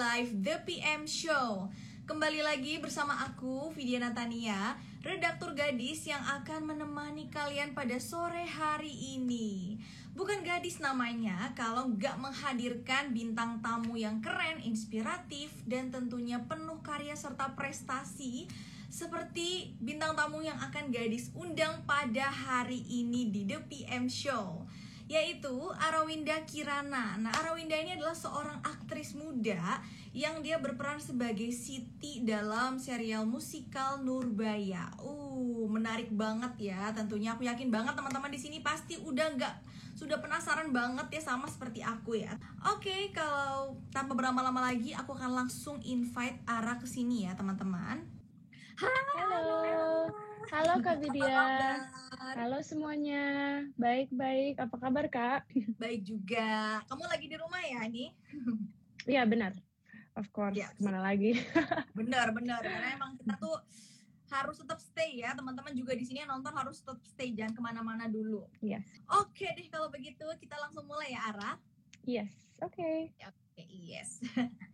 Live The PM Show. Kembali lagi bersama aku, Vidya Natania Redaktur gadis yang akan menemani kalian pada sore hari ini. Bukan gadis namanya kalau nggak menghadirkan bintang tamu yang keren, inspiratif, dan tentunya penuh karya serta prestasi seperti bintang tamu yang akan gadis undang pada hari ini di The PM Show yaitu Arawinda Kirana. Nah, Arawinda ini adalah seorang aktris muda yang dia berperan sebagai Siti dalam serial musikal Nurbaya. Uh, menarik banget ya. Tentunya aku yakin banget teman-teman di sini pasti udah nggak sudah penasaran banget ya sama seperti aku ya. Oke, okay, kalau tanpa berlama-lama lagi aku akan langsung invite Ara ke sini ya, teman-teman. Halo. Halo Kak Vidya. Halo semuanya. Baik-baik. Apa kabar Kak? Baik juga. Kamu lagi di rumah ya ini? Iya benar. Of course. Ya, Ke mana lagi? benar, benar. Karena emang kita tuh harus tetap stay ya teman-teman juga di sini nonton harus tetap stay jangan ke mana-mana dulu. Yes. Oke deh kalau begitu kita langsung mulai ya Ara. Yes. Oke. Okay. Oke okay, yes.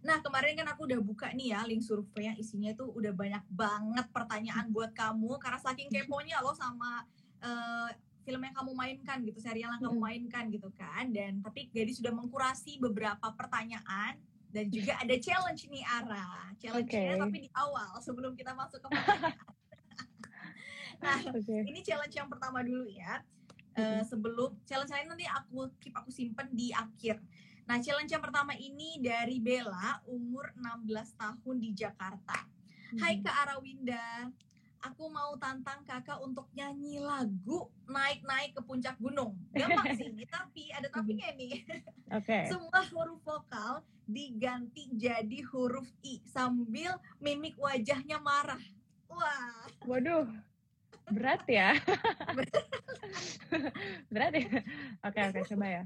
Nah kemarin kan aku udah buka nih ya link survei yang isinya tuh udah banyak banget pertanyaan buat kamu karena saking keponya lo sama uh, film yang kamu mainkan gitu, serial yang kamu mainkan gitu kan. Dan tapi Gadis sudah mengkurasi beberapa pertanyaan dan juga ada challenge nih Ara. Challenge-nya okay. tapi di awal sebelum kita masuk ke pertanyaan. nah, okay. ini challenge yang pertama dulu ya. Uh, sebelum challenge lain nanti aku keep aku simpen di akhir. Nah, challenge yang pertama ini dari Bella, umur 16 tahun di Jakarta. Hmm. Hai Kak Arawinda, aku mau tantang kakak untuk nyanyi lagu naik-naik ke puncak gunung. Gampang sih, tapi ada tapinya nih. Oke. Okay. Semua huruf vokal diganti jadi huruf I sambil mimik wajahnya marah. Wah. Waduh. Berat ya. Berat ya. Oke, oke, coba ya.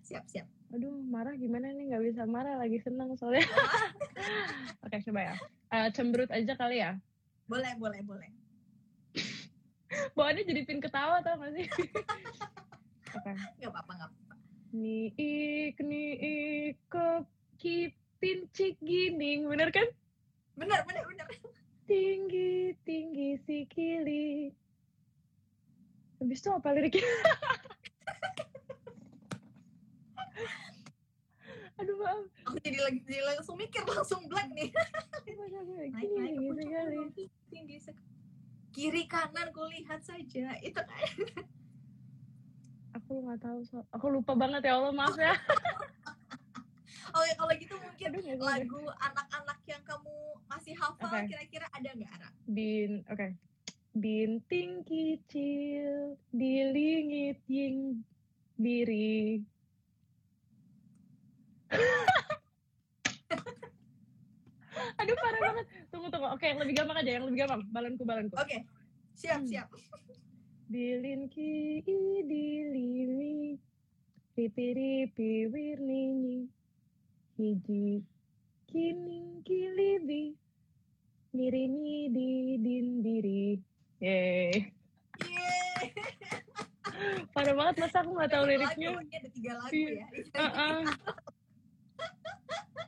Siap, siap aduh marah gimana nih? Nggak bisa marah lagi seneng soalnya. Oke coba ya. Uh, cemberut aja kali ya. Boleh boleh boleh. Bawaannya jadi pin ketawa tau gak sih? Oke okay. nggak apa-apa nggak apa-apa. Niik niik kipin cik gining bener kan? Bener bener bener. Tinggi tinggi si kili. Habis itu apa liriknya aduh maaf aku jadi lagi jadi langsung mikir langsung blank nih naik naik ke tinggi kiri kanan kulihat saja itu kan aku nggak tahu so aku lupa banget ya Allah maaf ya Oh ya kalau gitu mungkin Aduh, lagu anak-anak yang kamu masih hafal okay. kira-kira ada nggak Ara? Bin, oke. Okay. Binting kecil dilingit ying diri Aduh parah banget. Tunggu tunggu. Oke, yang lebih gampang aja, yang lebih gampang. Balonku balonku. Oke. Okay. Siap hmm. siap. Dilin ki dilili ripi wirni hiji kining kilibi mirimi di dindiri. Yeay. Yeay. Parah banget masa aku nggak tahu liriknya. Lagu, ada tiga lagu ya. Uh -uh.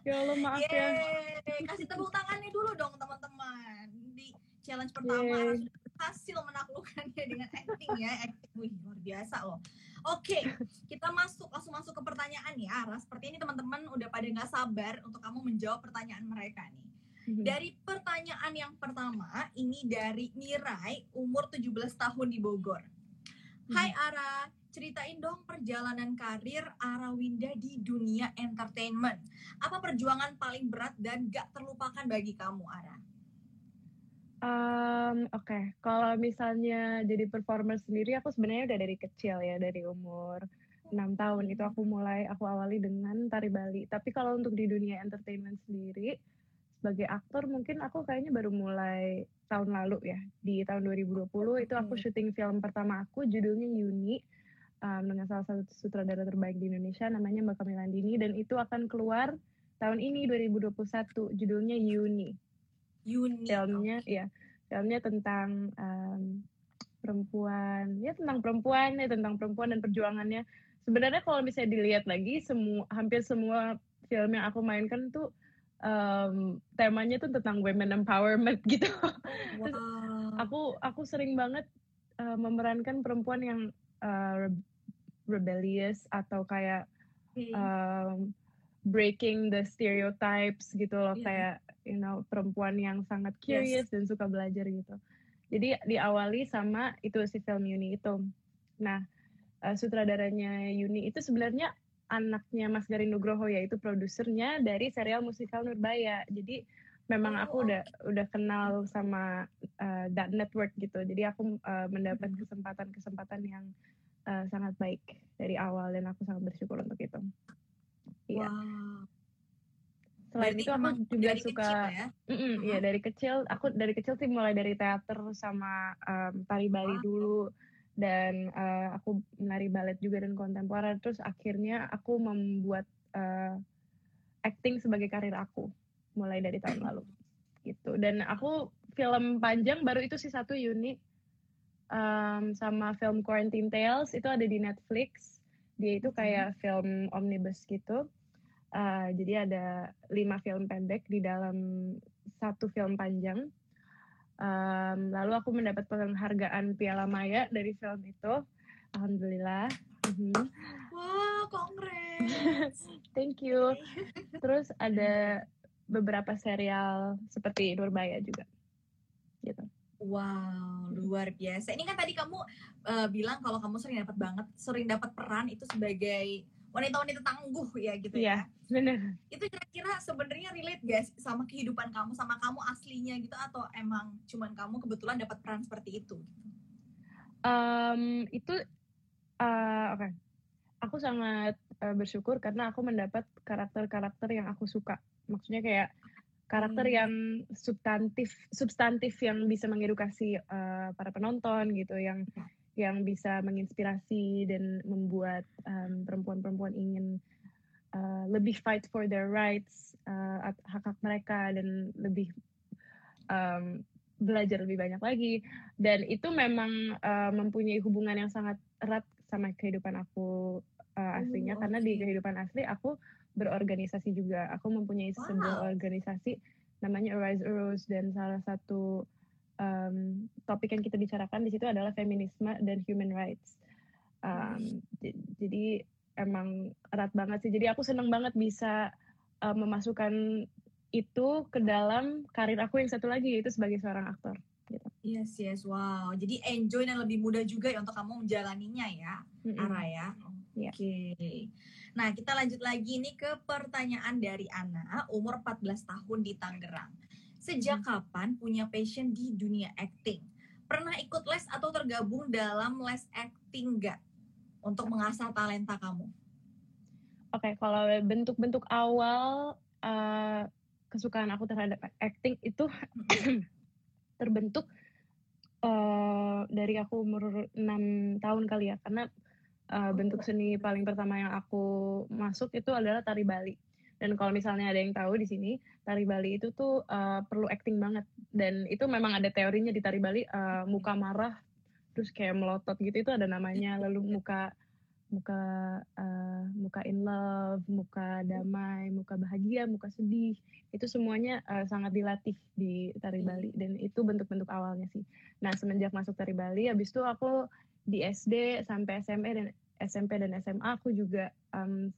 Ya Allah maaf ya. Yeay. ya. Kasih tepuk tangannya dulu dong teman-teman. Di challenge pertama yeah. sudah berhasil menaklukkannya dengan acting ya. Acting wih luar biasa loh. Oke, kita masuk langsung masuk ke pertanyaan ya. Ara. Seperti ini teman-teman udah pada nggak sabar untuk kamu menjawab pertanyaan mereka nih. Mhm. Dari pertanyaan yang pertama, ini dari Mirai, umur 17 tahun di Bogor. Hai mhm. Ara, ceritain dong perjalanan karir Arawinda di dunia entertainment. Apa perjuangan paling berat dan gak terlupakan bagi kamu, Ara? Um, Oke, okay. kalau misalnya jadi performer sendiri, aku sebenarnya udah dari kecil ya, dari umur 6 tahun itu aku mulai, aku awali dengan tari Bali. Tapi kalau untuk di dunia entertainment sendiri, sebagai aktor mungkin aku kayaknya baru mulai tahun lalu ya, di tahun 2020 itu aku syuting film pertama aku, judulnya Yuni um, dengan salah satu sutradara terbaik di Indonesia namanya Mbak Kamilandini dan itu akan keluar tahun ini 2021 judulnya Yuni. Yuni. Filmnya okay. ya, filmnya tentang um, perempuan, ya tentang perempuan ya tentang perempuan dan perjuangannya. Sebenarnya kalau misalnya dilihat lagi semua hampir semua film yang aku mainkan tuh um, temanya tuh tentang women empowerment gitu. Wow. Terus aku aku sering banget uh, memerankan perempuan yang uh, rebellious atau kayak Okay. um, breaking the stereotypes gitu loh Iya. kayak you know perempuan yang sangat Yes. curious dan suka belajar gitu. Jadi diawali sama itu si film Yuni itu. Nah, uh, sutradaranya Yuni itu sebenarnya anaknya Mas Garin Nugroho yaitu produsernya dari serial musikal Nurbaya. Jadi memang Oh, aku udah udah kenal sama uh, that network gitu. Jadi aku uh, mendapat Mhm. kesempatan-kesempatan yang uh, sangat baik dari awal dan aku sangat bersyukur untuk itu. Iya. Wow. Selain Berarti itu aku juga dari suka kecil ya? Mm-mm, iya dari kecil aku dari kecil sih mulai dari teater sama um, tari Bali Wow. dulu dan uh, aku menari balet juga dan kontemporer terus akhirnya aku membuat uh, acting sebagai karir aku mulai dari tahun lalu gitu dan aku film panjang baru itu sih satu Yuni um, sama film Quarantine Tales itu ada di Netflix dia itu kayak film omnibus gitu Uh, jadi ada lima film pendek di dalam satu film panjang. Um, lalu aku mendapat penghargaan Piala Maya dari film itu. Alhamdulillah. Mhm. Wow, congrats. Thank you. Terus ada beberapa serial seperti Nurbaya juga. Gitu. Wow, luar biasa. Ini kan tadi kamu uh, bilang kalau kamu sering dapat banget, sering dapat peran itu sebagai wanita-wanita tangguh ya gitu Iya, ya. bener. Itu kira-kira sebenarnya relate guys sama kehidupan kamu, sama kamu aslinya gitu atau emang cuman kamu kebetulan dapat peran seperti itu? Um, itu uh, oke. Aku sangat uh, bersyukur karena aku mendapat karakter-karakter yang aku suka. Maksudnya kayak karakter Hmm. yang substantif, substantif yang bisa mengedukasi uh, para penonton gitu, yang yang bisa menginspirasi dan membuat um, perempuan-perempuan ingin uh, lebih fight for their rights, uh, hak-hak mereka dan lebih um, belajar lebih banyak lagi dan itu memang uh, mempunyai hubungan yang sangat erat sama kehidupan aku uh, aslinya Oh, karena di oke. kehidupan asli aku berorganisasi juga aku mempunyai sebuah Wow. organisasi namanya Arise Arose dan salah satu um, topik yang kita bicarakan di situ adalah feminisme dan human rights um, jadi emang erat banget sih jadi aku seneng banget bisa uh, memasukkan itu ke dalam karir aku yang satu lagi yaitu sebagai seorang aktor gitu. Yes, yes, wow. Jadi enjoy dan lebih mudah juga ya untuk kamu menjalaninya ya, Mm-mm. Ara ya. Oke. Nah, kita lanjut lagi nih ke pertanyaan dari Ana, umur 14 tahun di Tangerang. Sejak kapan punya passion di dunia acting? Pernah ikut les atau tergabung dalam les acting nggak? Untuk mengasah talenta kamu. Oke, kalau bentuk-bentuk awal uh, kesukaan aku terhadap acting itu terbentuk uh, dari aku umur 6 tahun kali ya, karena uh, bentuk seni paling pertama yang aku masuk itu adalah tari Bali. Dan kalau misalnya ada yang tahu di sini, tari Bali itu tuh uh, perlu acting banget. Dan itu memang ada teorinya di tari Bali, uh, muka marah, terus kayak melotot gitu itu ada namanya. Lalu muka muka uh, muka in love, muka damai, muka bahagia, muka sedih, itu semuanya uh, sangat dilatih di tari. Bali dan itu bentuk-bentuk awalnya sih. Nah semenjak masuk tari Bali, habis itu aku di SD sampai SMA dan SMP dan SMA aku juga um,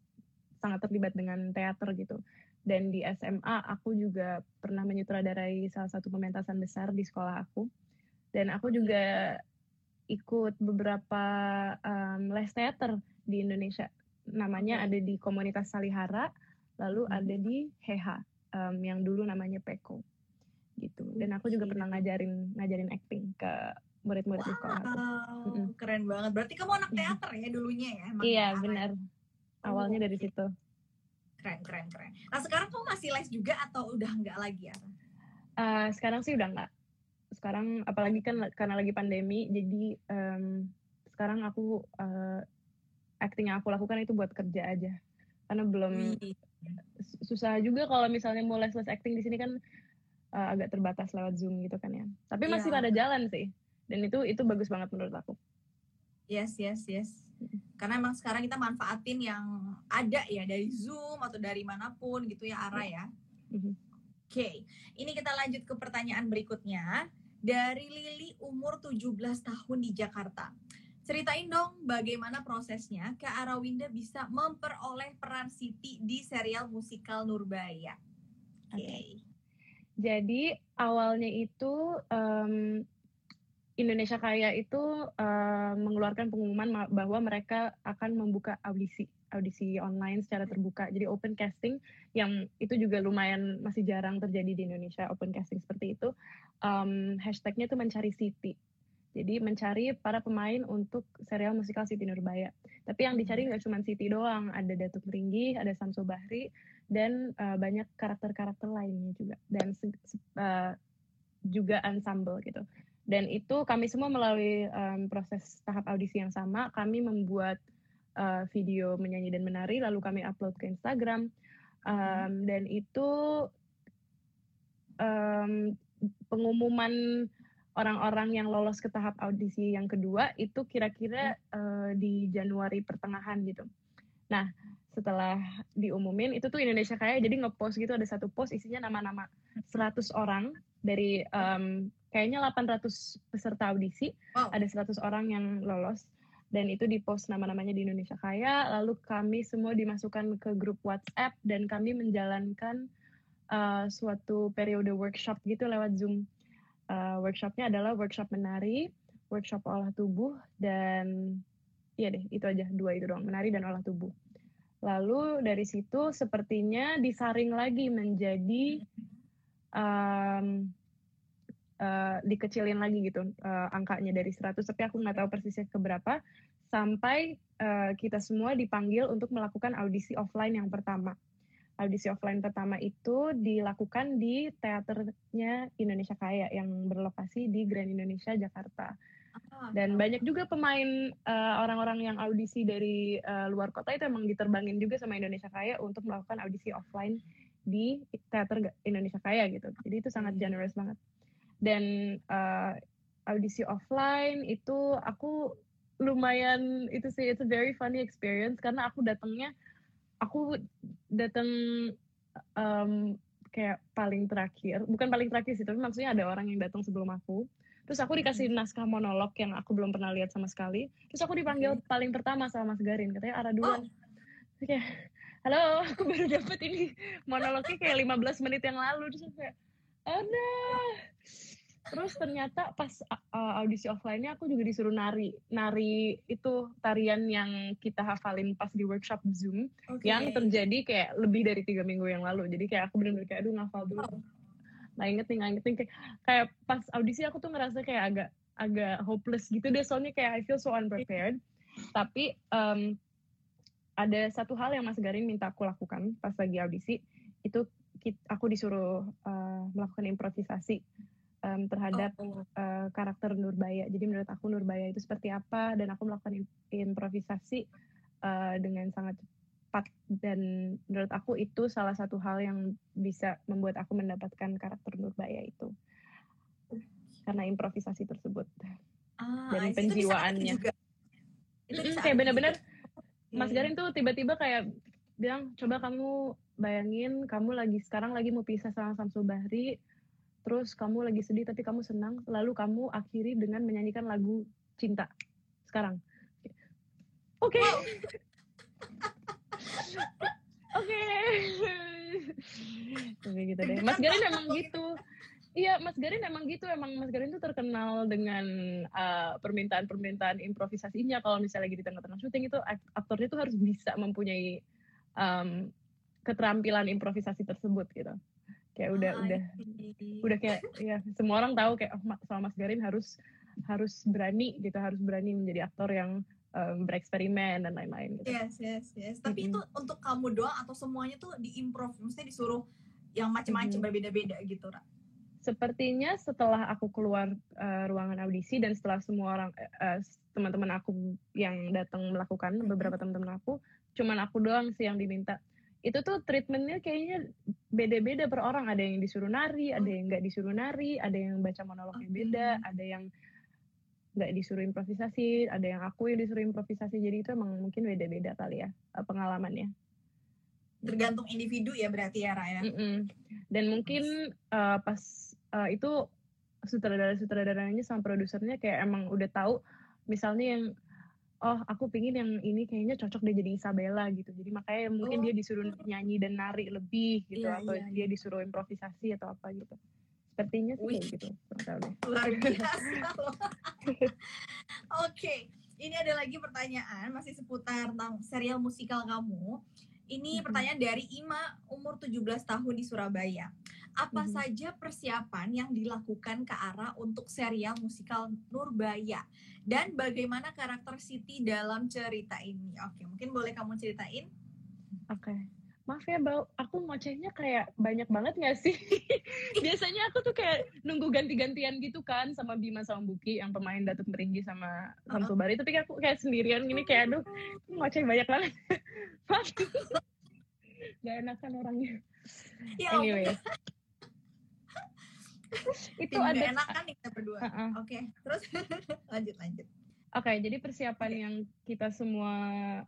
sangat terlibat dengan teater gitu. Dan di SMA aku juga pernah menyutradarai salah satu pementasan besar di sekolah aku. Dan aku juga ikut beberapa um, les teater di Indonesia. Namanya ada di komunitas Salihara, lalu Mhm. ada di Heha um, yang dulu namanya Peko gitu. Dan aku juga pernah ngajarin ngajarin acting ke murid-murid di sekolah aku. Wow, keren banget. Berarti kamu anak teater ya dulunya ya? emang Iya ya, benar. Awalnya dari situ. Keren, keren, keren. Nah sekarang kamu masih les juga atau udah nggak lagi ya? Uh, sekarang sih udah nggak. Sekarang apalagi kan karena lagi pandemi, jadi em, sekarang aku uh, acting yang aku lakukan itu buat kerja aja. Karena belum sus- susah juga kalau misalnya mau les les acting di sini kan uh, agak terbatas lewat zoom gitu kan ya. Tapi masih Iya. pada jalan sih. Dan itu itu bagus banget menurut aku. Yes, yes, yes. karena emang sekarang kita manfaatin yang ada ya dari Zoom atau dari mana pun gitu ya Ara ya. Mhm. Oke, ini kita lanjut ke pertanyaan berikutnya dari Lili umur 17 tahun di Jakarta. Ceritain dong bagaimana prosesnya ke Arawinda bisa memperoleh peran Siti di serial musikal Nurbaya. Oke. Oke. Jadi awalnya itu em, Indonesia Kaya itu em, mengeluarkan pengumuman ma- bahwa mereka akan membuka audisi audisi online secara terbuka. Jadi open casting yang itu juga lumayan masih jarang terjadi di Indonesia open casting seperti itu. Em, hashtagnya itu mencari Siti. Jadi mencari para pemain untuk serial musikal Siti Nurbaya. Tapi yang dicari nggak cuma Siti doang, ada Datuk Meringgi, ada Samso Bahri, dan uh, banyak karakter-karakter lainnya juga dan uh, juga ensemble gitu dan itu kami semua melalui um, proses tahap audisi yang sama kami membuat uh, video menyanyi dan menari lalu kami upload ke Instagram. Um, dan itu um, pengumuman orang-orang yang lolos ke tahap audisi yang kedua itu kira-kira uh, di Januari pertengahan gitu. Nah setelah diumumin itu tuh Indonesia Kaya jadi ngepost gitu ada satu post isinya nama-nama 100 orang dari um, kayaknya 800 peserta audisi Wow. ada 100 orang yang lolos. Dan itu di post nama-namanya di Indonesia Kaya. Lalu kami semua dimasukkan ke grup WhatsApp dan kami menjalankan uh, suatu periode workshop gitu lewat Zoom. Uh, workshopnya adalah workshop menari workshop olah tubuh dan iya deh itu aja. Dua itu doang menari dan olah tubuh. Lalu dari situ sepertinya disaring lagi menjadi um, uh, dikecilin lagi gitu uh, angkanya dari 100 tapi aku nggak tahu persisnya keberapa sampai uh, kita semua dipanggil untuk melakukan audisi offline yang pertama. Audisi offline pertama itu dilakukan di teaternya Indonesia Kaya yang berlokasi di Grand Indonesia Jakarta Ah, dan banyak juga pemain uh, orang-orang yang audisi dari uh, luar kota itu emang diterbangin juga sama Indonesia Kaya untuk melakukan audisi offline di teater Indonesia Kaya gitu. Jadi itu sangat Oke. generous banget. Dan uh, audisi offline itu aku lumayan itu sih it's a very funny experience karena aku datangnya aku datang um, kayak paling terakhir, bukan paling terakhir sih, tapi maksudnya ada orang yang datang sebelum aku. Terus aku dikasih naskah monolog yang aku belum pernah lihat sama sekali. Terus aku dipanggil paling pertama sama Mas Garin, katanya Ara duluan. Terus kayak, halo, aku baru dapet ini monolognya kayak 15 menit yang lalu. Terus aku kayak, ada. Terus ternyata pas uh, audisi offline-nya aku juga disuruh nari. Nari itu tarian yang kita hafalin pas di workshop Zoom Oke. yang terjadi kayak lebih dari tiga minggu yang lalu. Jadi kayak aku bener-bener kayak aduh ngafal dulu. Oh. Nggak inget nih, nggak inget nih. Kayak, kayak pas audisi aku tuh ngerasa kayak agak agak hopeless gitu deh. Soalnya kayak I feel so unprepared. Tapi em, ada satu hal yang Mas Garin minta aku lakukan pas lagi audisi. Itu aku disuruh eh, melakukan improvisasi em, terhadap Oh, eh, karakter Nurbaya. Jadi menurut aku Nurbaya itu seperti apa dan aku melakukan im- improvisasi eh, dengan sangat cepat dan menurut aku itu salah satu hal yang bisa membuat aku mendapatkan karakter Nurbaya itu karena improvisasi tersebut. ah, dan. Itu penjiwaannya. Itu kayak bener-bener juga. Mas Oke. Garin tuh tiba-tiba kayak bilang coba kamu bayangin kamu lagi sekarang lagi mau pisah sama Samsul Bahri terus kamu lagi sedih tapi kamu senang lalu kamu akhiri dengan menyanyikan lagu cinta. Sekarang. Oke. Oke. Oke gitu deh. Mas Garin emang gitu. Iya, Mas Garin emang gitu. Emang Mas Garin tuh terkenal dengan uh, permintaan-permintaan improvisasinya. Kalau misalnya lagi di tengah-tengah syuting itu ak- aktornya tuh harus bisa mempunyai um, keterampilan improvisasi tersebut gitu. Kayak udah Ah, udah I see. udah kayak ya semua orang tahu kayak oh, sama Mas Garin harus harus berani gitu, harus berani menjadi aktor yang um, bereksperimen dan lain-lain gitu. Yes, yes, yes. Tapi Mm-mm. itu untuk kamu doang atau semuanya tuh diimprov? Maksudnya disuruh yang macam-macam Mhm. berbeda-beda gitu, Ra? sepertinya setelah aku keluar uh, ruangan audisi dan setelah semua orang uh, teman-teman aku yang datang melakukan beberapa teman-teman aku cuman aku doang sih yang diminta itu tuh treatmentnya kayaknya beda-beda per orang. Ada yang disuruh nari ada yang nggak disuruh nari ada yang baca monolognya Oke. beda ada yang nggak disuruh improvisasi ada yang aku yang disuruh improvisasi. Jadi itu emang mungkin beda-beda kali ya eh, pengalamannya. Tergantung individu ya berarti ya Raya mm -mm. dan mungkin uh, pas uh, itu sutradara sutradaranya sama produsernya kayak emang udah tahu misalnya yang oh aku pingin yang ini kayaknya cocok deh jadi Isabella gitu. Jadi makanya mungkin oh. dia disuruh nyanyi dan nari lebih gitu iya, atau iya, dia disuruh improvisasi atau apa gitu. Sepertinya sih kayak gitu luar biasa. Oke okay. ini ada lagi pertanyaan masih seputar tentang serial musikal kamu ini pertanyaan dari Ima umur 17 tahun di Surabaya. Apa mm-hmm. saja persiapan yang dilakukan ke arah untuk serial musikal Nurbaya dan bagaimana karakter Siti dalam cerita ini? Oke, mungkin boleh kamu ceritain? Oke. Okay. Maaf ya, Bau, aku ngocehnya kayak banyak banget gak sih? Biasanya aku tuh kayak nunggu ganti-gantian gitu kan sama Bima sama Buki yang pemain Datuk Meringgi sama Samsul Bari. Tapi aku kayak sendirian gini kayak aduh ngoceh banyak banget. gak enakan orangnya. Ya, anyway. itu ada enakan kita berdua. Uh -uh. Oke, okay. terus lanjut lanjut. Oke, okay, jadi persiapan yang kita semua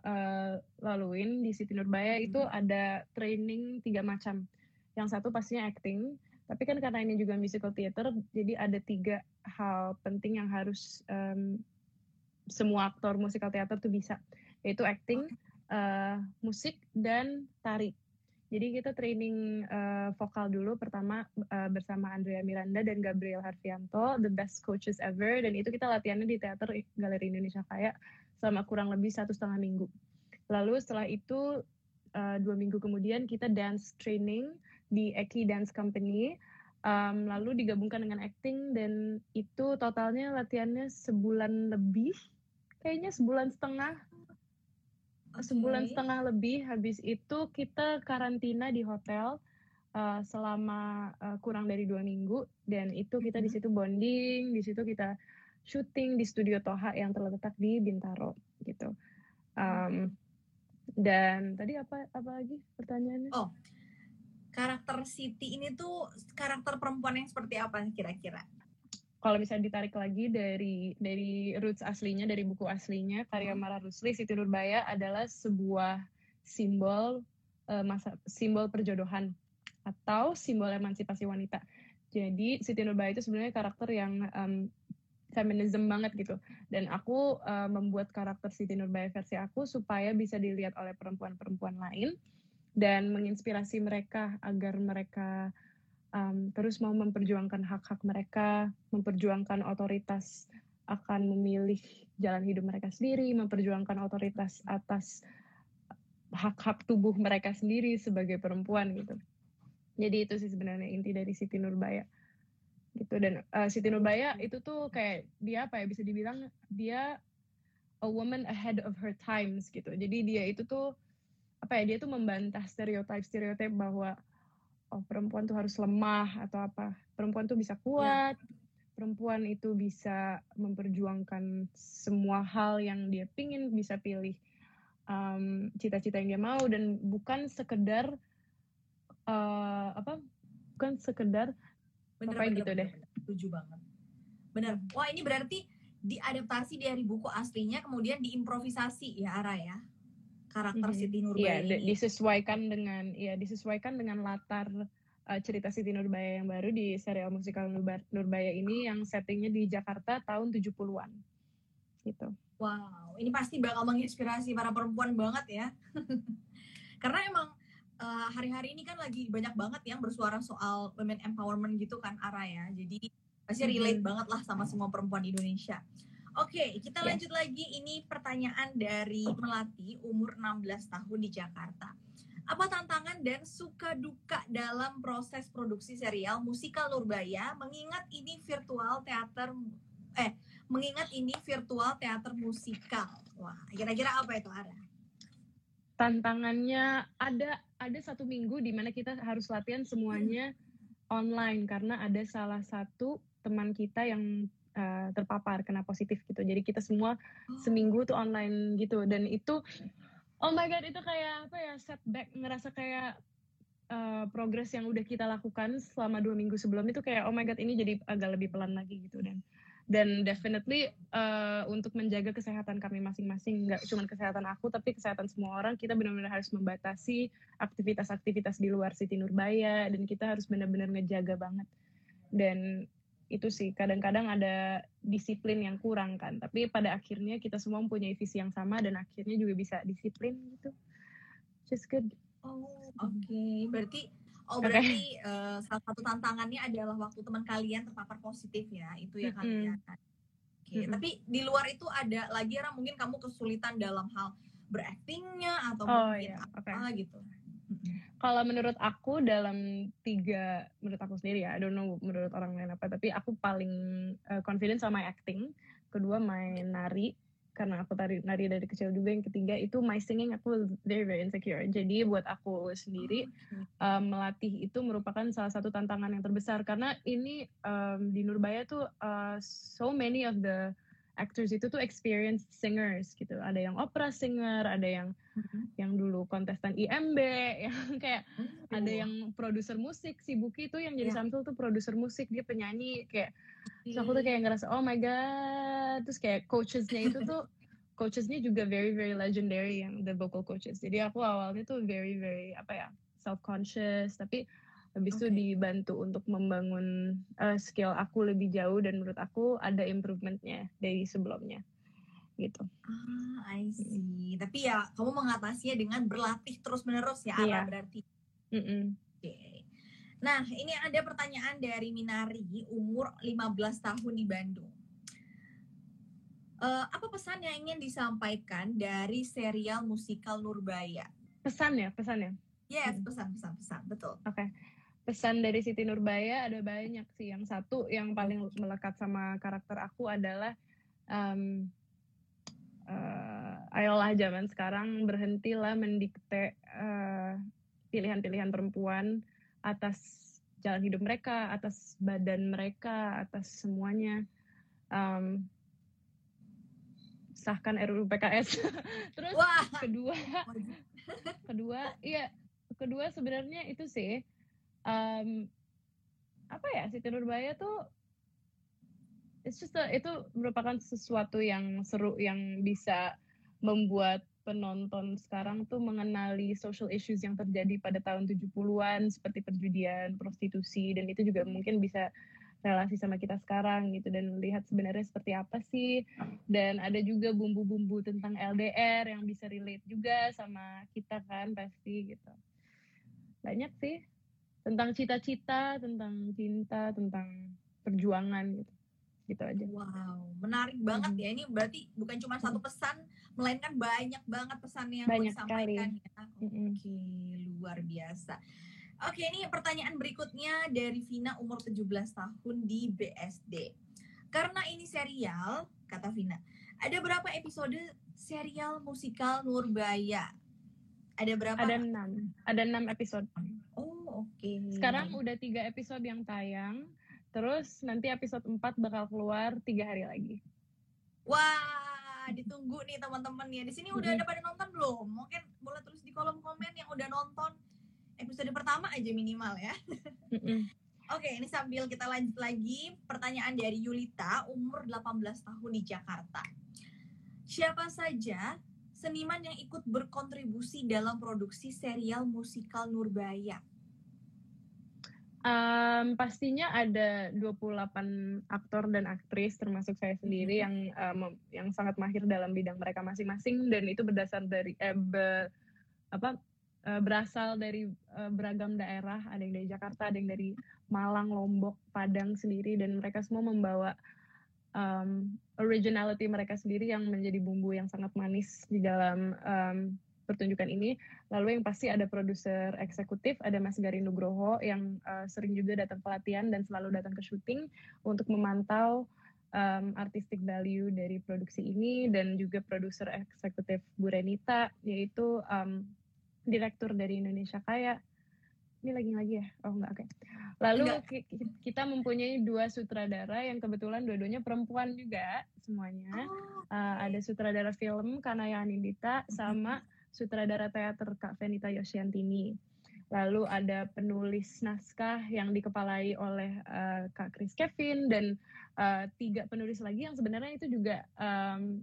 uh, laluin di Siti Nurbaya hmm. itu ada training tiga macam. Yang satu pastinya acting, tapi kan karena ini juga musical theater, jadi ada tiga hal penting yang harus um, semua aktor musical theater tuh bisa, yaitu acting, uh, musik, dan tari. Jadi kita training uh, vokal dulu pertama uh, bersama Andrea Miranda dan Gabriel Harfianto, the best coaches ever. Dan itu kita latihannya di teater Galeri Indonesia Kaya selama kurang lebih satu setengah minggu. Lalu setelah itu uh, dua minggu kemudian kita dance training di Eki Dance Company. Um, lalu digabungkan dengan acting dan itu totalnya latihannya sebulan lebih, kayaknya sebulan setengah okay. sebulan setengah lebih habis itu kita karantina di hotel uh, selama uh, kurang dari dua minggu. Dan itu kita mm -hmm. di situ bonding di situ kita syuting di studio Toha yang terletak di Bintaro gitu. Um, dan tadi apa apa lagi pertanyaannya? Oh karakter Siti ini tuh karakter perempuan yang seperti apa kira-kira kalau misalnya ditarik lagi dari dari roots aslinya dari buku aslinya karya hmm. Mara Rusli Siti Nurbaya adalah sebuah simbol uh, masa simbol perjodohan atau simbol emansipasi wanita. Jadi Siti Nurbaya itu sebenarnya karakter yang um, feminism banget gitu. Dan aku uh, membuat karakter Siti Nurbaya versi aku supaya bisa dilihat oleh perempuan-perempuan lain dan menginspirasi mereka agar mereka um, terus mau memperjuangkan hak-hak mereka, memperjuangkan otoritas akan memilih jalan hidup mereka sendiri, memperjuangkan otoritas atas hak-hak tubuh mereka sendiri sebagai perempuan gitu. Jadi itu sih sebenarnya inti dari Siti Nurbaya gitu dan uh, Siti Nurbaya itu tuh kayak dia apa ya bisa dibilang dia a woman ahead of her times gitu. Jadi dia itu tuh apa ya dia tuh membantah stereotip stereotip bahwa oh perempuan tuh harus lemah atau apa. Perempuan tuh bisa kuat yeah. perempuan itu bisa memperjuangkan semua hal yang dia pingin bisa pilih cita-cita um, yang dia mau dan bukan sekedar uh, apa bukan sekedar bener, apa bener, gitu bener, deh. setuju banget. Benar wah ini berarti diadaptasi dari buku aslinya kemudian diimprovisasi ya Ara ya karakter mm -hmm. Siti Nurbaya yeah, ini. disesuaikan dengan ya disesuaikan dengan latar uh, cerita Siti Nurbaya yang baru di serial musikal Nurbaya ini yang settingnya di Jakarta tahun 70-an. Gitu. Wow, ini pasti bakal menginspirasi para perempuan banget ya. Karena emang uh, hari-hari ini kan lagi banyak banget yang bersuara soal women empowerment gitu kan Ara ya. Jadi pasti relate mm -hmm. banget lah sama semua perempuan di Indonesia. Oke, okay, kita yeah. lanjut lagi. Ini pertanyaan dari Melati, umur 16 tahun di Jakarta. Apa tantangan dan suka duka dalam proses produksi serial musikal Nurbaya mengingat ini virtual teater eh mengingat ini virtual teater musikal. Wah, kira-kira apa itu ada? Tantangannya ada ada satu minggu di mana kita harus latihan semuanya hmm. online karena ada salah satu teman kita yang uh, terpapar kena positif gitu. Jadi kita semua oh. seminggu tuh online gitu. Dan itu oh my god itu kayak apa ya setback ngerasa kayak uh, progres yang udah kita lakukan selama dua minggu sebelum itu kayak oh my god ini jadi agak lebih pelan lagi gitu. Dan dan definitely uh, untuk menjaga kesehatan kami masing-masing nggak cuma kesehatan aku tapi kesehatan semua orang kita benar-benar harus membatasi aktivitas-aktivitas di luar Siti Nurbaya dan kita harus benar-benar ngejaga banget. Dan itu sih kadang-kadang ada disiplin yang kurang kan tapi pada akhirnya kita semua mempunyai visi yang sama dan akhirnya juga bisa disiplin gitu just good oh oke okay. berarti Oh berarti okay. uh, salah satu tantangannya adalah waktu teman kalian terpapar positif ya, itu ya mm -hmm. kalian. Oke, okay. mm -hmm. tapi di luar itu ada lagi orang mungkin kamu kesulitan dalam hal beraktingnya atau oh, mungkin iya. apa okay. gitu. Kalau menurut aku dalam tiga, menurut aku sendiri ya, I don't know menurut orang lain apa, tapi aku paling uh, confident sama acting, kedua main nari, karena aku tari nari dari kecil juga. Yang ketiga itu my singing aku very very insecure. Jadi buat aku sendiri um, melatih itu merupakan salah satu tantangan yang terbesar. Karena ini um, di Nurbaya tuh uh, so many of the actors itu tuh experienced singers gitu ada yang opera singer ada yang mm-hmm. yang dulu kontestan IMB yang kayak mm-hmm. ada yang produser musik si Buki itu yang jadi yeah. Samsul tuh produser musik dia penyanyi kayak so aku tuh kayak ngerasa oh my god terus kayak coachesnya itu tuh coachesnya juga very very legendary yang the vocal coaches jadi aku awalnya tuh very very apa ya self conscious tapi habis okay. itu dibantu untuk membangun uh, skill aku lebih jauh dan menurut aku ada improvementnya dari sebelumnya gitu. Ah, I see. Mm. Tapi ya kamu mengatasinya dengan berlatih terus menerus ya, yeah. berarti. Mm -mm. Oke. Okay. Nah, ini ada pertanyaan dari Minari, umur 15 tahun di Bandung. Uh, apa pesan yang ingin disampaikan dari serial musikal Nurbaya? Pesan ya, pesan ya. Yes, pesan, pesan, pesan, betul. Oke. Okay pesan dari Siti Nurbaya ada banyak sih. Yang satu yang paling melekat sama karakter aku adalah um, uh, ayolah zaman sekarang berhentilah mendikte eh, pilihan-pilihan perempuan atas jalan hidup mereka, atas badan mereka, atas semuanya. Um, sahkan RUU PKS. Terus Wah. kedua, kedua, iya, kedua sebenarnya itu sih um, apa ya Siti Nurbaya tuh it's just a, itu merupakan sesuatu yang seru yang bisa membuat penonton sekarang tuh mengenali social issues yang terjadi pada tahun 70-an seperti perjudian, prostitusi dan itu juga mungkin bisa relasi sama kita sekarang gitu dan melihat sebenarnya seperti apa sih. Dan ada juga bumbu-bumbu tentang LDR yang bisa relate juga sama kita kan pasti gitu. Banyak sih tentang cita-cita, tentang cinta, tentang perjuangan gitu. Gitu aja. Wow, menarik hmm. banget ya. Ini berarti bukan cuma satu pesan, melainkan banyak banget pesan yang banyak disampaikan ya. Oke, okay, luar biasa. Oke, ini pertanyaan berikutnya dari Vina umur 17 tahun di BSD. Karena ini serial, kata Vina, ada berapa episode serial musikal Nurbaya? Ada berapa? Ada enam. Ada enam episode. Oke. Okay. Sekarang udah tiga episode yang tayang. Terus nanti episode 4 bakal keluar tiga hari lagi. Wah, ditunggu nih teman-teman ya. Di sini udah ada pada nonton belum? Mungkin boleh tulis di kolom komen yang udah nonton episode pertama aja minimal ya. Oke, okay, ini sambil kita lanjut lagi. Pertanyaan dari Yulita, umur 18 tahun di Jakarta. Siapa saja seniman yang ikut berkontribusi dalam produksi serial musikal Nurbaya? Um, pastinya ada 28 aktor dan aktris termasuk saya sendiri yang um, yang sangat mahir dalam bidang mereka masing-masing dan itu berdasar dari eh, be, apa uh, berasal dari uh, beragam daerah ada yang dari Jakarta ada yang dari Malang Lombok Padang sendiri dan mereka semua membawa um, originality mereka sendiri yang menjadi bumbu yang sangat manis di dalam um, pertunjukan ini. Lalu yang pasti ada produser eksekutif, ada Mas Gari Nugroho yang uh, sering juga datang pelatihan dan selalu datang ke syuting untuk memantau um, artistic value dari produksi ini dan juga produser eksekutif Bu Renita yaitu um, direktur dari Indonesia Kaya. Ini lagi lagi ya? Oh enggak, oke. Okay. Lalu enggak. kita mempunyai dua sutradara yang kebetulan dua-duanya perempuan juga semuanya. Oh, okay. uh, ada sutradara film Kanaya Anindita sama sutradara teater Kak Venita Yoshiantini. lalu ada penulis naskah yang dikepalai oleh uh, Kak Chris Kevin dan uh, tiga penulis lagi yang sebenarnya itu juga um,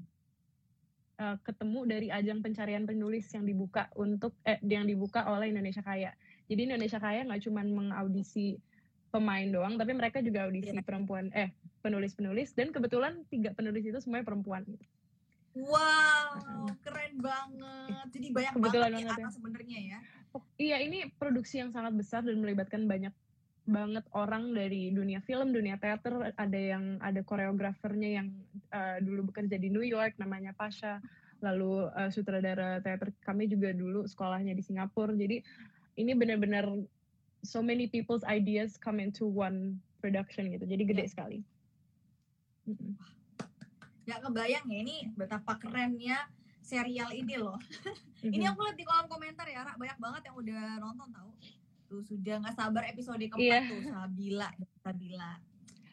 uh, ketemu dari ajang pencarian penulis yang dibuka untuk eh, yang dibuka oleh Indonesia Kaya. Jadi Indonesia Kaya nggak cuma mengaudisi pemain doang, tapi mereka juga audisi yeah. perempuan eh penulis-penulis dan kebetulan tiga penulis itu semuanya perempuan. Gitu. Wow, keren banget. Jadi banyak Kebetulan banget, banget ya sebenarnya ya. Oh, iya, ini produksi yang sangat besar dan melibatkan banyak banget orang dari dunia film, dunia teater, ada yang ada koreografernya yang uh, dulu bekerja di New York namanya Pasha, lalu uh, sutradara teater kami juga dulu sekolahnya di Singapura. Jadi ini benar-benar so many people's ideas come into one production gitu. Jadi gede yeah. sekali. Gak kebayang ya ini betapa kerennya serial ini loh. ini aku lihat di kolom komentar ya, Ra, banyak banget yang udah nonton tahu tuh sudah nggak sabar episode keempat yeah. tuh Sabila Sabila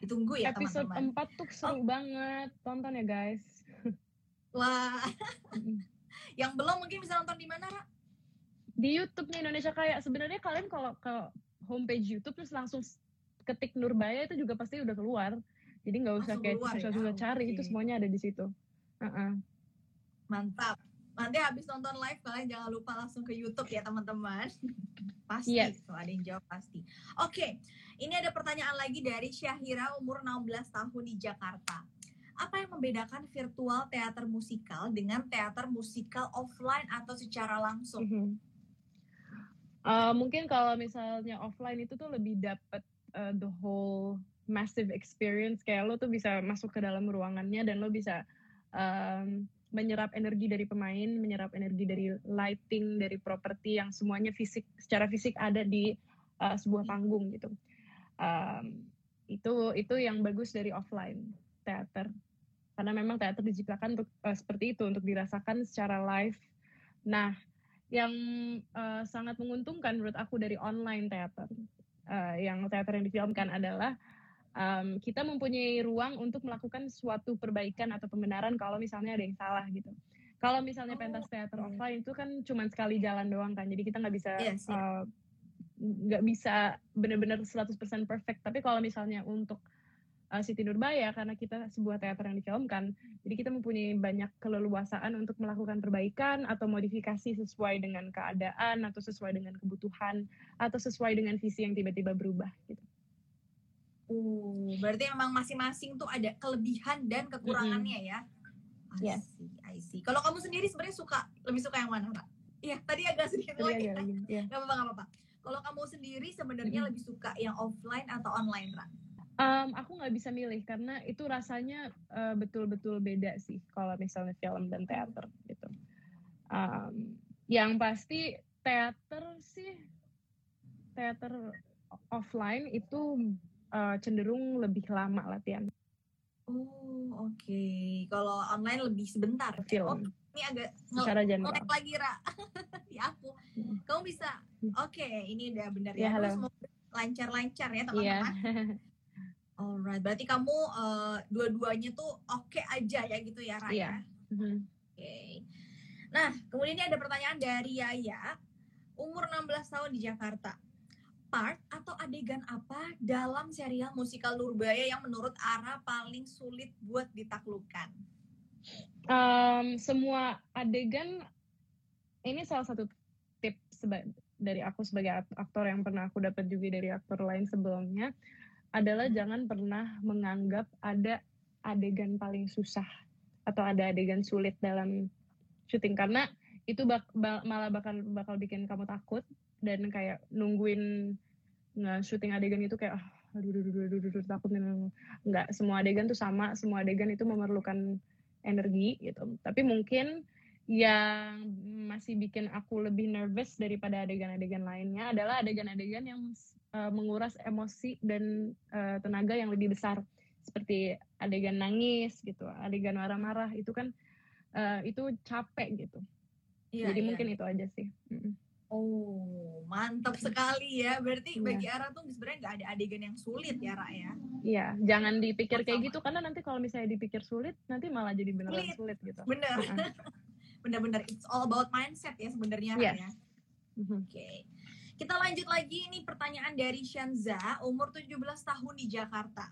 ditunggu ya episode teman-teman. episode tuh seru oh. banget tonton ya guys wah yang belum mungkin bisa nonton di mana Ra? Di YouTube nih Indonesia kayak sebenarnya kalian kalau ke homepage YouTube terus langsung ketik Nurbaya itu juga pasti udah keluar jadi nggak usah kayak susah-susah ya? cari okay. itu semuanya ada di situ uh -uh. mantap nanti habis nonton live kalian jangan lupa langsung ke YouTube ya teman-teman pasti yes. so ada yang jawab pasti oke okay. ini ada pertanyaan lagi dari Syahira umur 16 tahun di Jakarta apa yang membedakan virtual teater musikal dengan teater musikal offline atau secara langsung? Mm -hmm. Uh, mungkin kalau misalnya offline itu tuh lebih dapat uh, the whole massive experience kayak lo tuh bisa masuk ke dalam ruangannya dan lo bisa um, menyerap energi dari pemain, menyerap energi dari lighting, dari properti yang semuanya fisik secara fisik ada di uh, sebuah panggung gitu. Um, itu itu yang bagus dari offline teater karena memang teater diciptakan untuk uh, seperti itu untuk dirasakan secara live. Nah, yang uh, sangat menguntungkan menurut aku dari online teater, uh, yang teater yang difilmkan adalah um, kita mempunyai ruang untuk melakukan suatu perbaikan atau pembenaran kalau misalnya ada yang salah gitu. Kalau misalnya oh, pentas teater okay. offline itu kan cuma sekali jalan doang kan, jadi kita nggak bisa yes, uh, nggak bisa benar-benar 100% perfect. Tapi kalau misalnya untuk uh, Siti Nurbaya karena kita sebuah teater yang difilmkan, jadi kita mempunyai banyak keleluasaan untuk melakukan perbaikan atau modifikasi sesuai dengan keadaan atau sesuai dengan kebutuhan atau sesuai dengan visi yang tiba-tiba berubah gitu. Uh, berarti memang masing-masing tuh ada kelebihan dan kekurangannya mm -hmm. ya. I yes. see, I see. Kalau kamu sendiri sebenarnya suka lebih suka yang mana, Pak? Iya, tadi agak sedikit lagi. Ya. ya. Gak apa-apa, gak apa-apa. Kalau kamu sendiri sebenarnya mm -hmm. lebih suka yang offline atau online, Ra? Um, aku nggak bisa milih karena itu rasanya uh, betul-betul beda sih kalau misalnya film dan teater gitu. Um, yang pasti teater sih teater offline itu uh, cenderung lebih lama latihan. Oh oke. Okay. Kalau online lebih sebentar. Film. Oh, ini agak ngelek lagi Ra di aku. Hmm. Kamu bisa. Oke, okay, ini udah benar ya. ya. Semoga lancar-lancar ya teman-teman. Yeah. Alright, berarti kamu uh, dua-duanya tuh oke okay aja ya gitu ya Raya. Yeah. Mm -hmm. Oke. Okay. Nah, kemudian ini ada pertanyaan dari Yaya, umur 16 tahun di Jakarta part atau adegan apa dalam serial musikal Nurbaya yang menurut Ara paling sulit buat ditaklukkan? Um, semua adegan ini salah satu tips dari aku sebagai aktor yang pernah aku dapat juga dari aktor lain sebelumnya adalah jangan pernah menganggap ada adegan paling susah atau ada adegan sulit dalam syuting. Karena itu bak, malah bakal bakal bikin kamu takut dan kayak nungguin nggak syuting adegan itu kayak ah, aduh, aduh, aduh, aduh, aduh, takut nggak semua adegan tuh sama semua adegan itu memerlukan energi gitu. Tapi mungkin yang masih bikin aku lebih nervous daripada adegan-adegan lainnya adalah adegan-adegan yang uh, menguras emosi dan uh, tenaga yang lebih besar seperti adegan nangis gitu adegan marah-marah itu kan uh, itu capek gitu iya, jadi iya. mungkin itu aja sih. Oh, mantap sekali ya. Berarti yeah. bagi Ara tuh sebenarnya nggak ada adegan yang sulit ya, Ra ya? Iya, jangan dipikir kayak gitu karena nanti kalau misalnya dipikir sulit, nanti malah jadi beneran sulit, sulit gitu. Bener. Bener-bener it's all about mindset ya sebenarnya yes. ya. Mm-hmm. Oke. Okay. Kita lanjut lagi nih pertanyaan dari Shanza, umur 17 tahun di Jakarta.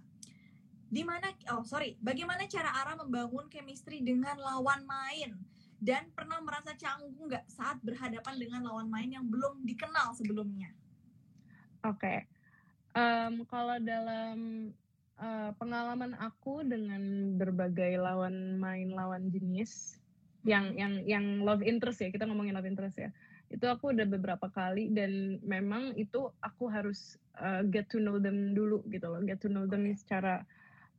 Di mana oh sorry, bagaimana cara Ara membangun chemistry dengan lawan main? Dan pernah merasa canggung nggak saat berhadapan dengan lawan main yang belum dikenal sebelumnya? Oke, okay. um, kalau dalam uh, pengalaman aku dengan berbagai lawan main lawan jenis yang yang yang love interest ya kita ngomongin love interest ya. Itu aku udah beberapa kali dan memang itu aku harus uh, get to know them dulu gitu loh get to know them secara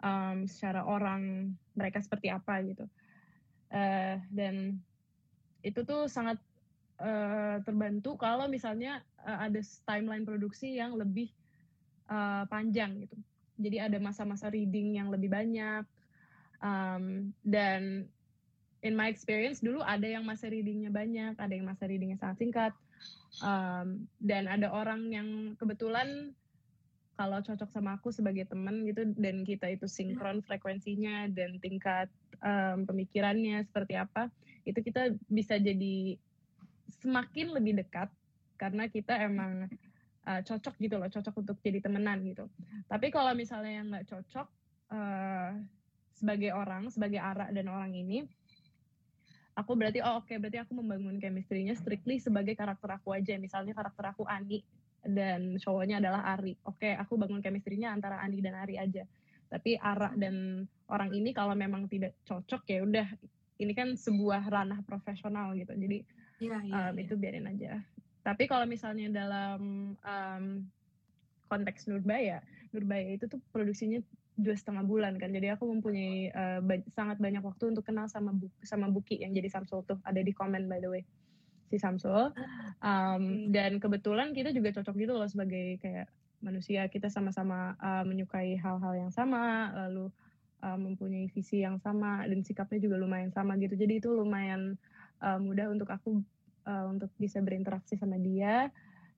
um, secara orang mereka seperti apa gitu. Uh, dan itu tuh sangat uh, terbantu kalau misalnya uh, ada timeline produksi yang lebih uh, panjang gitu. Jadi ada masa-masa reading yang lebih banyak um, dan in my experience dulu ada yang masa readingnya banyak, ada yang masa readingnya sangat singkat, um, dan ada orang yang kebetulan kalau cocok sama aku sebagai teman gitu dan kita itu sinkron frekuensinya dan tingkat um, pemikirannya seperti apa, itu kita bisa jadi semakin lebih dekat karena kita emang uh, cocok gitu loh, cocok untuk jadi temenan gitu. Tapi kalau misalnya yang nggak cocok uh, sebagai orang, sebagai arak dan orang ini, aku berarti oh oke okay, berarti aku membangun chemistry-nya strictly sebagai karakter aku aja. Misalnya karakter aku Ani dan cowoknya adalah Ari. Oke okay, aku bangun chemistry-nya antara Ani dan Ari aja. Tapi Ara dan orang ini kalau memang tidak cocok ya udah ini kan sebuah ranah profesional gitu. Jadi ya, ya, um, ya. itu biarin aja. Tapi kalau misalnya dalam um, konteks Nurbaya Nurbaya itu tuh produksinya dua setengah bulan kan. Jadi aku mempunyai uh, ba sangat banyak waktu untuk kenal sama Bu sama Buki yang jadi Samsul tuh. Ada di komen by the way si Samsul. Um, dan kebetulan kita juga cocok gitu loh sebagai kayak manusia. Kita sama-sama uh, menyukai hal-hal yang sama lalu uh, mempunyai visi yang sama dan sikapnya juga lumayan sama gitu. Jadi itu lumayan uh, mudah untuk aku uh, untuk bisa berinteraksi sama dia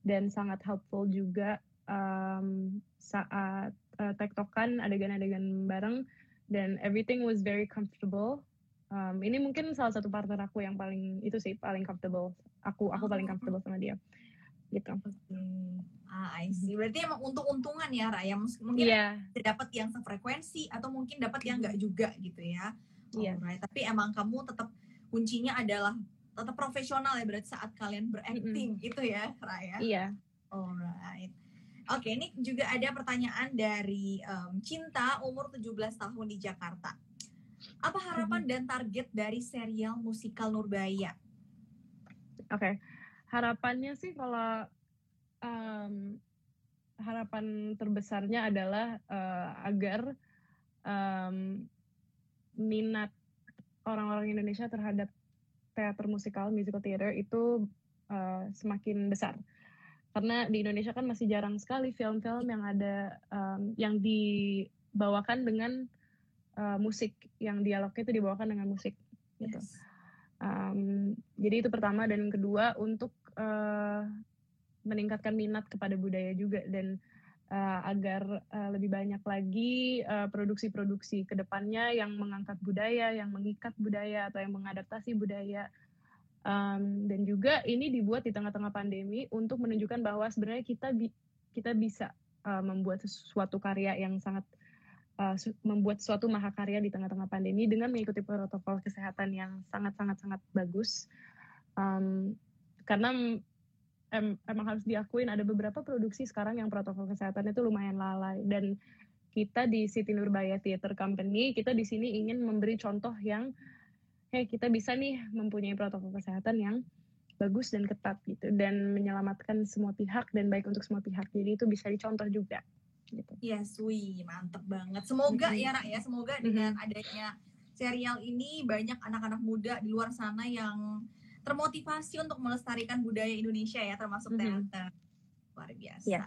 dan sangat helpful juga um, saat uh, tektokan adegan-adegan bareng dan everything was very comfortable. Um, ini mungkin salah satu partner aku yang paling itu sih paling comfortable. Aku aku paling comfortable sama dia. Gitu. Okay. Ah, I see. Berarti emang untung-untungan ya, Raya. Mungkin yeah. dapat yang sefrekuensi atau mungkin dapat yang enggak juga gitu ya. Iya. Yeah. Right. Tapi emang kamu tetap kuncinya adalah tetap profesional ya berarti saat kalian berakting mm -hmm. gitu ya, Raya. Iya. Yeah. Alright. Oke, ini juga ada pertanyaan dari um, Cinta umur 17 tahun di Jakarta. Apa harapan hmm. dan target dari serial musikal Nurbaya? Oke, okay. harapannya sih kalau um, harapan terbesarnya adalah uh, agar um, minat orang-orang Indonesia terhadap teater musikal, musical theater itu uh, semakin besar karena di Indonesia kan masih jarang sekali film-film yang ada um, yang dibawakan dengan uh, musik yang dialognya itu dibawakan dengan musik gitu yes. um, jadi itu pertama dan kedua untuk uh, meningkatkan minat kepada budaya juga dan uh, agar uh, lebih banyak lagi produksi-produksi uh, ke depannya yang mengangkat budaya yang mengikat budaya atau yang mengadaptasi budaya um, dan juga ini dibuat di tengah-tengah pandemi untuk menunjukkan bahwa sebenarnya kita bi kita bisa uh, membuat sesuatu karya yang sangat uh, membuat suatu mahakarya di tengah-tengah pandemi dengan mengikuti protokol kesehatan yang sangat-sangat sangat bagus. Um, karena em, emang harus diakuin ada beberapa produksi sekarang yang protokol kesehatan itu lumayan lalai. Dan kita di Siti Nurbaya Theater Company kita di sini ingin memberi contoh yang hey kita bisa nih mempunyai protokol kesehatan yang bagus dan ketat gitu dan menyelamatkan semua pihak dan baik untuk semua pihak jadi itu bisa dicontoh juga gitu. Yes, wih mantep banget. Semoga mm -hmm. ya Rak ya, semoga dengan adanya serial ini banyak anak-anak muda di luar sana yang termotivasi untuk melestarikan budaya Indonesia ya termasuk mm -hmm. teater. Luar biasa. Yeah.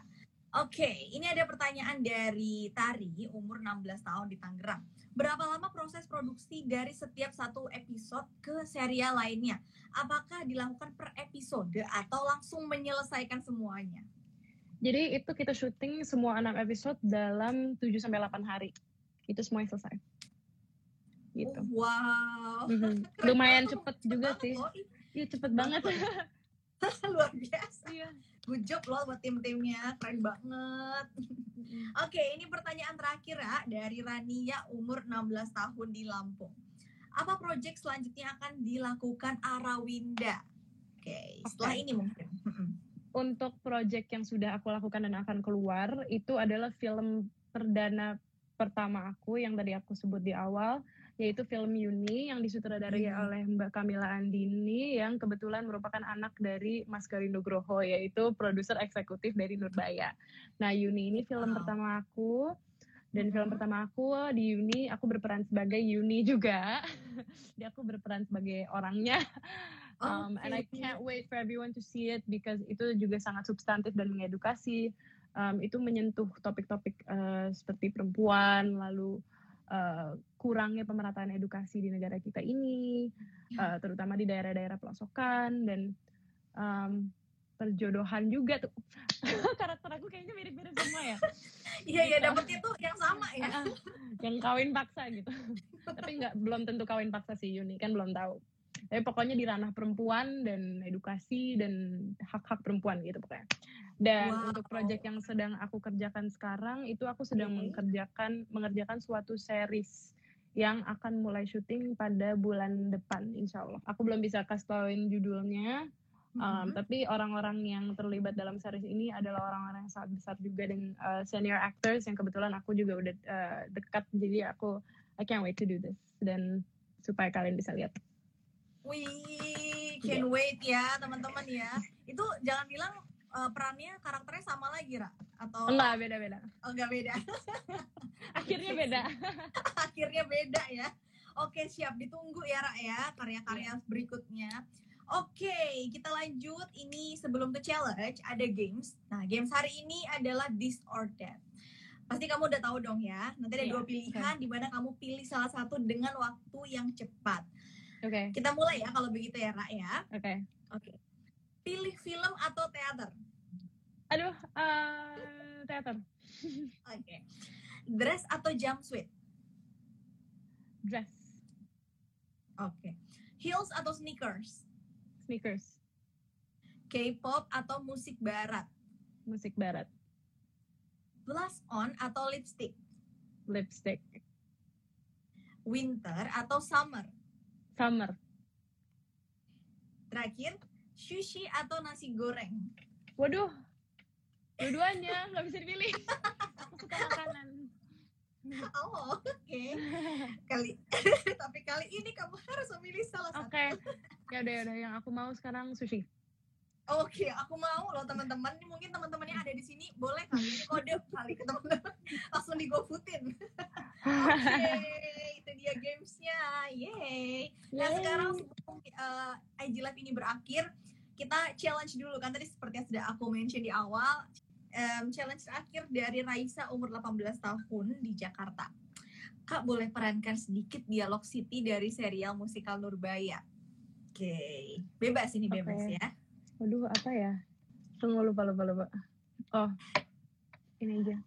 Oke, okay, ini ada pertanyaan dari Tari, umur 16 tahun di Tangerang. Berapa lama proses produksi dari setiap satu episode ke serial lainnya? Apakah dilakukan per episode atau langsung menyelesaikan semuanya? Jadi itu kita syuting semua enam episode dalam 7 sampai 8 hari. Itu semuanya selesai. Gitu. Oh, wow. Mm -hmm. Lumayan cepet juga sih. Iya cepet banget. Luar biasa. Iya. Good job loh buat tim-timnya, keren banget. Oke, ini pertanyaan terakhir ya dari Rania umur 16 tahun di Lampung. Apa proyek selanjutnya akan dilakukan Arawinda? Oke, setelah Oke. ini mungkin. Untuk project yang sudah aku lakukan dan akan keluar itu adalah film perdana pertama aku yang tadi aku sebut di awal yaitu film Yuni yang disutradarai Hmm. oleh Mbak Kamila Andini yang kebetulan merupakan anak dari Mas Gari Nugroho yaitu produser eksekutif dari Nurbaya. Nah Yuni ini film Wow. pertama aku dan film Mhm. pertama aku di Yuni aku berperan sebagai Yuni juga. Jadi aku berperan sebagai orangnya. Um, And I can't wait for everyone to see it because itu juga sangat substantif dan mengedukasi. Um, itu menyentuh topik-topik uh, seperti perempuan, lalu uh, kurangnya pemerataan edukasi di negara kita ini, uh, terutama di daerah-daerah pelosok,an dan um, perjodohan juga tuh. Karakter aku kayaknya mirip-mirip semua ya. Iya, iya dapetnya tuh yang sama ya. Yang kawin paksa gitu. Tapi nggak belum tentu kawin paksa sih Yuni kan belum tahu. Tapi pokoknya di ranah perempuan dan edukasi dan hak-hak perempuan gitu pokoknya. Dan Wow. untuk proyek yang sedang aku kerjakan sekarang itu aku sedang Oke. mengerjakan mengerjakan suatu series yang akan mulai syuting pada bulan depan insya Allah. Aku belum bisa kasih tauin judulnya, Um, Mhm. tapi orang-orang yang terlibat dalam series ini adalah orang-orang yang sangat besar juga dan uh, senior actors yang kebetulan aku juga udah uh, dekat jadi aku I can't wait to do this dan supaya kalian bisa lihat. Wih, can wait ya teman-teman ya. Itu jangan bilang uh, perannya karakternya sama lagi, Ra? Atau Enggak beda-beda. oh, enggak beda? Akhirnya beda. Akhirnya beda ya. Oke, siap ditunggu ya, Ra ya, karya-karya berikutnya. Oke, kita lanjut. Ini sebelum ke challenge ada games. Nah, games hari ini adalah this or that. Pasti kamu udah tahu dong ya. Nanti ada Iya, dua pilihan di mana kamu pilih salah satu dengan waktu yang cepat. Oke, Kita mulai ya kalau begitu ya, Ra ya. oke. Oke. Pilih film atau teater? Aduh, uh, teater, Oke. Dress atau jumpsuit? dress, Oke. Heels atau sneakers? sneakers, K-pop atau musik barat? musik barat, Blush on atau lipstick? lipstick, Winter atau summer? Summer, Terakhir, sushi atau nasi goreng? Waduh, dua-duanya nggak bisa dipilih. Aku suka makanan. Oh, oke. Kali tapi kali ini kamu harus memilih salah satu. Oke, ya udah ya udah yang aku mau sekarang sushi. Oke, aku mau loh teman-teman. Mungkin teman-temannya ada di sini boleh kali ini kode kali ke teman-teman. Langsung digofutin. Oke, itu dia gamesnya. Yeay. Nah sekarang sebelum uh, IG Live ini berakhir, kita challenge dulu kan tadi seperti yang sudah aku mention di awal. em, challenge terakhir dari Raisa umur 18 tahun di Jakarta. Kak boleh perankan sedikit dialog Siti dari serial musikal Nurbaya. Oke, bebas ini bebas Oke. ya. Waduh, apa ya? Tunggu lupa lupa lupa. Oh, ini aja.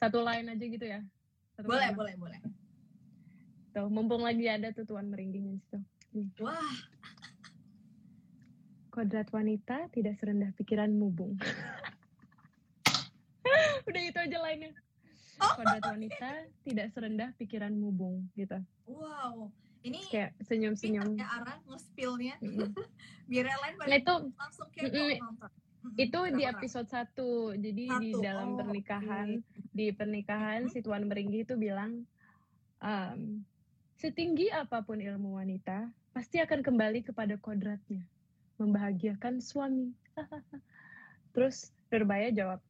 Satu line aja gitu ya. Satu Boleh, kalimat. boleh, boleh. Tuh, mumpung lagi ada tuh tuan meringginya di situ. Wah, Kodrat wanita tidak serendah pikiran mubung. Udah itu aja lainnya. Oh. Kodrat wanita tidak serendah pikiran mubung gitu. wow. Ini Kayak senyum-senyum. ya Ara nge-spillnya Mm-mm. biar yang lain pada Nah itu langsung kepo Mm-mm. nonton. Mm-mm. itu di episode 1 jadi di Satu. dalam Oh, pernikahan oke. di pernikahan Mhm. si tuan meringgi itu bilang um, setinggi apa pun ilmu wanita pasti akan kembali kepada kodratnya membahagiakan suami terus Nurbaya jawab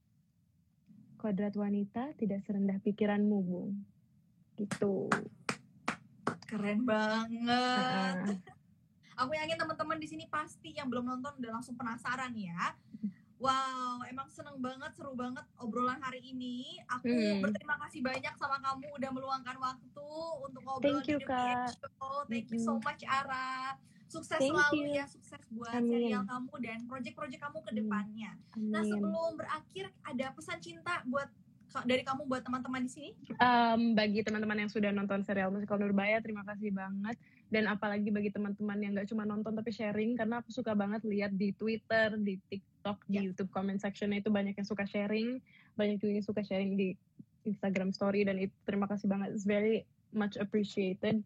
kodrat wanita tidak serendah pikiranmu bung gitu Keren banget. Aku yakin teman-teman di sini pasti yang belum nonton udah langsung penasaran ya. Wow, emang seneng banget, seru banget obrolan hari ini. Aku Hmm. berterima kasih banyak sama kamu udah meluangkan waktu untuk ngobrol Thank you, di Kak. Show. Thank you so much Ara. Sukses Thank selalu you. ya, sukses buat Amin. serial kamu dan proyek-proyek kamu ke Amin. depannya. Nah, sebelum berakhir ada pesan cinta buat dari kamu buat teman-teman di sini? Um, bagi teman-teman yang sudah nonton serial musikal Nurbaya, terima kasih banget. Dan apalagi bagi teman-teman yang nggak cuma nonton tapi sharing karena aku suka banget lihat di Twitter, di TikTok, di Ya. YouTube comment section itu banyak yang suka sharing, banyak juga yang suka sharing di Instagram story dan itu terima kasih banget. It's very much appreciated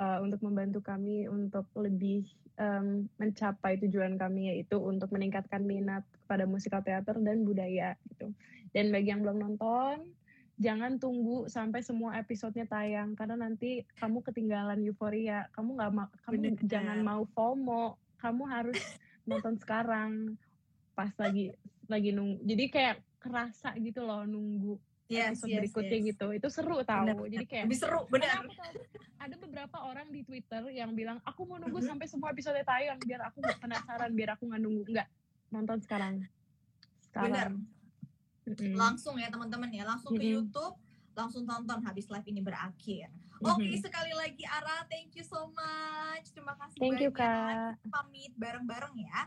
uh, untuk membantu kami untuk lebih um, mencapai tujuan kami yaitu untuk meningkatkan minat kepada musikal teater dan budaya gitu. Dan bagi yang belum nonton, jangan tunggu sampai semua episodenya tayang karena nanti kamu ketinggalan euforia. Kamu nggak mau, kamu Bener. jangan mau FOMO. Kamu harus nonton sekarang pas lagi lagi nunggu. Jadi kayak kerasa gitu loh nunggu Yes, episode yes, berikutnya yes. gitu. Itu seru tahu. Bener, Jadi kayak Lebih seru, benar. ada beberapa orang di Twitter yang bilang aku mau nunggu sampai semua episode tayang biar aku penasaran biar aku nggak nunggu nggak nonton sekarang sekarang Mm-mm. Langsung ya teman-teman ya, langsung ke Mm-mm. YouTube, langsung tonton habis live ini berakhir. Oke, Mhm. sekali lagi Ara, thank you so much. Terima kasih thank you banyak. kak Pamit bareng-bareng ya.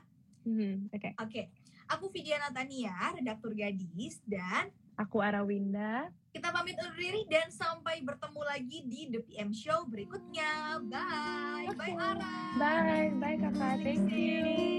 Oke Oke, aku Vidya Natania, redaktur gadis, dan aku Arawinda kita pamit undur diri dan sampai bertemu lagi di The PM Show berikutnya. Bye, bye Ara. bye bye kakak thank you